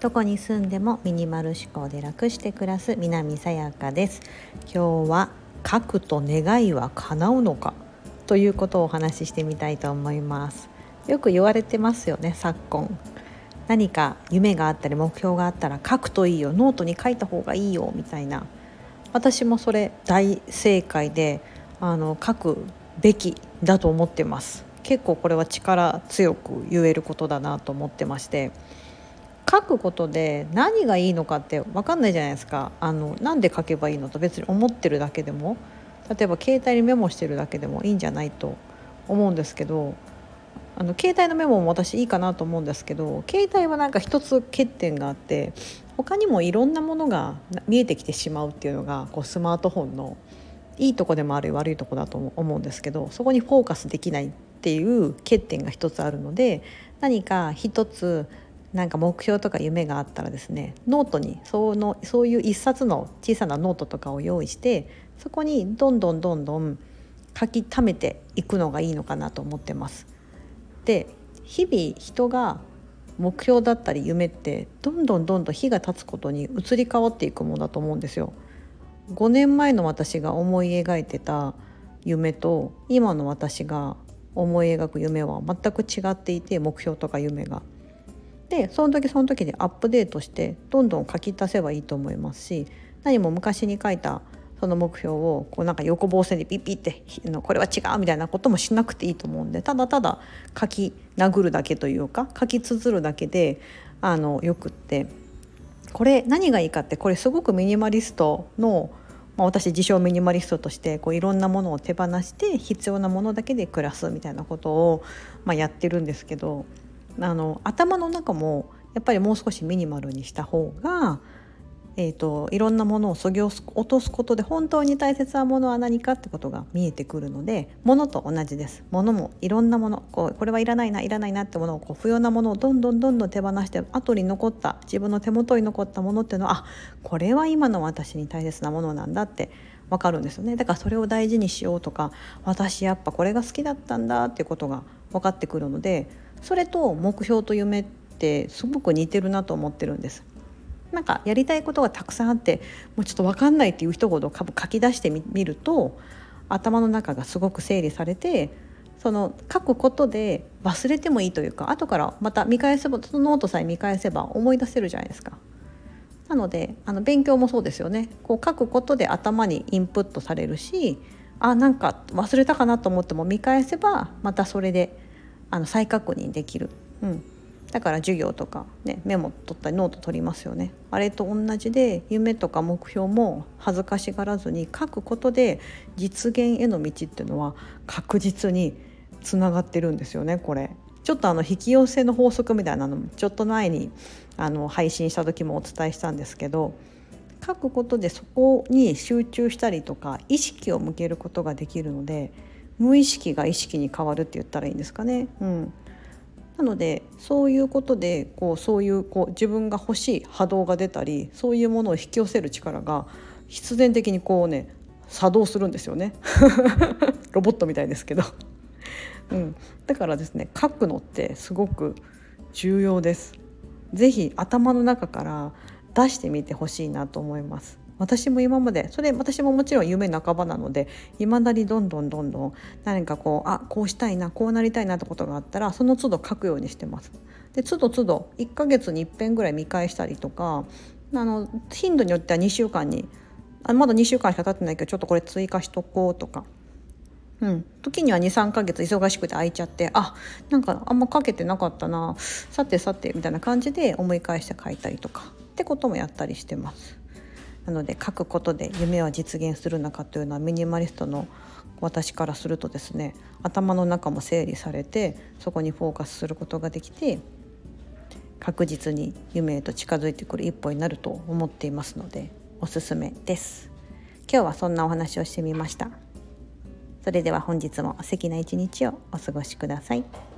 どこに住んでもミニマル思考で楽して暮らす南さやかです。今日は書くと願いは叶うのかということをお話ししてみたいと思います。よく言われてますよね昨今。何か夢があったり目標があったら書くといいよノートに書いた方がいいよみたいな。私もそれ大正解であの書くべきだと思ってます。結構これは力強く言えることだなと思ってまして書くことで何がいいのかって分かんないじゃないですか。あのなんで書けばいいのと別に思ってるだけでも例えば携帯にメモしてるだけでもいいんじゃないと思うんですけどあの携帯のメモも私いいかなと思うんですけど携帯はなんか一つ欠点があって他にもいろんなものが見えてきてしまうっていうのがこうスマートフォンのいいとこでもある悪いとこだと思うんですけどそこにフォーカスできないっていう欠点が一つあるので何か一つなんか目標とか夢があったらですねノートにそのそういう一冊の小さなノートとかを用意してそこにどんどんどんどん書き溜めていくのがいいのかなと思ってます。で日々人が目標だったり夢ってどんどんどんどん日が経つことに移り変わっていくものだと思うんですよ。5年前の私が思い描いてた夢と今の私が思い描く夢は全く違っていて目標とか夢が。でその時その時でアップデートしてどんどん書き足せばいいと思いますし何も昔に書いたその目標をこうなんか横棒線でピッピッてこれは違うみたいなこともしなくていいと思うんでただただ書き殴るだけというか書き綴るだけであのよくってこれ何がいいかってこれすごくミニマリストの、まあ、私自称ミニマリストとしてこういろんなものを手放して必要なものだけで暮らすみたいなことを、まあ、やってるんですけどあの頭の中もやっぱりもう少しミニマルにした方がえーと、いろんなものをそぎ落とすことで本当に大切なものは何かってことが見えてくるので物と同じです物もいろんなものこうこれはいらないないらないなってものをこう不要なものをどんどんどんどん手放して後に残った自分の手元に残ったものっていうのはあこれは今の私に大切なものなんだって分かるんですよねだからそれを大事にしようとか私やっぱこれが好きだったんだっていうことが分かってくるのでそれと目標と夢ってすごく似てるなと思ってるんです。なんかやりたいことがたくさんあってもうちょっと分かんないっていう人ほど書き出してみると頭の中がすごく整理されてその書くことで忘れてもいいというか後からまた見返せばそのノートさえ見返せば思い出せるじゃないですか。なのであの勉強もそうですよねこう書くことで頭にインプットされるしあなんか忘れたかなと思っても見返せばまたそれであの再確認できる。うんだから授業とか、ね、メモ取ったりノート取りますよねあれと同じで夢とか目標も恥ずかしがらずに書くことで実現への道っていうのは確実につながってるんですよねこれ。ちょっとあの引き寄せの法則みたいなのもちょっと前にあの配信した時もお伝えしたんですけど書くことでそこに集中したりとか意識を向けることができるので無意識が意識に変わるって言ったらいいんですかね。うんなのでそういうことでこうそういうこう自分が欲しい波動が出たりそういうものを引き寄せる力が必然的にこうね作動するんですよね ロボットみたいですけど、うん、だからですね書くのってすごく重要です。ぜひ頭の中から出してみてほしいなと思います。私も今までそれ私ももちろん夢半ばなのでいまだにどんどんどんどん何かこうあこうしたいなこうなりたいなってことがあったらその都度書くようにしてます。で都度都度1ヶ月に1遍ぐらい見返したりとかあの頻度によっては2週間にあまだ2週間しか経ってないけどちょっとこれ追加しとこうとか。うん、時には23ヶ月忙しくて空いちゃってあなんかあんまかけてなかったなさてさてみたいな感じで思い返して書いたりとかってこともやったりしてます。なので書くことで夢は実現するのかというのはミニマリストの私からするとですね頭の中も整理されてそこにフォーカスすることができて確実に夢へと近づいてくる一歩になると思っていますのでおすすめです今日はそんなお話をしてみましたそれでは本日も素敵な一日をお過ごしください。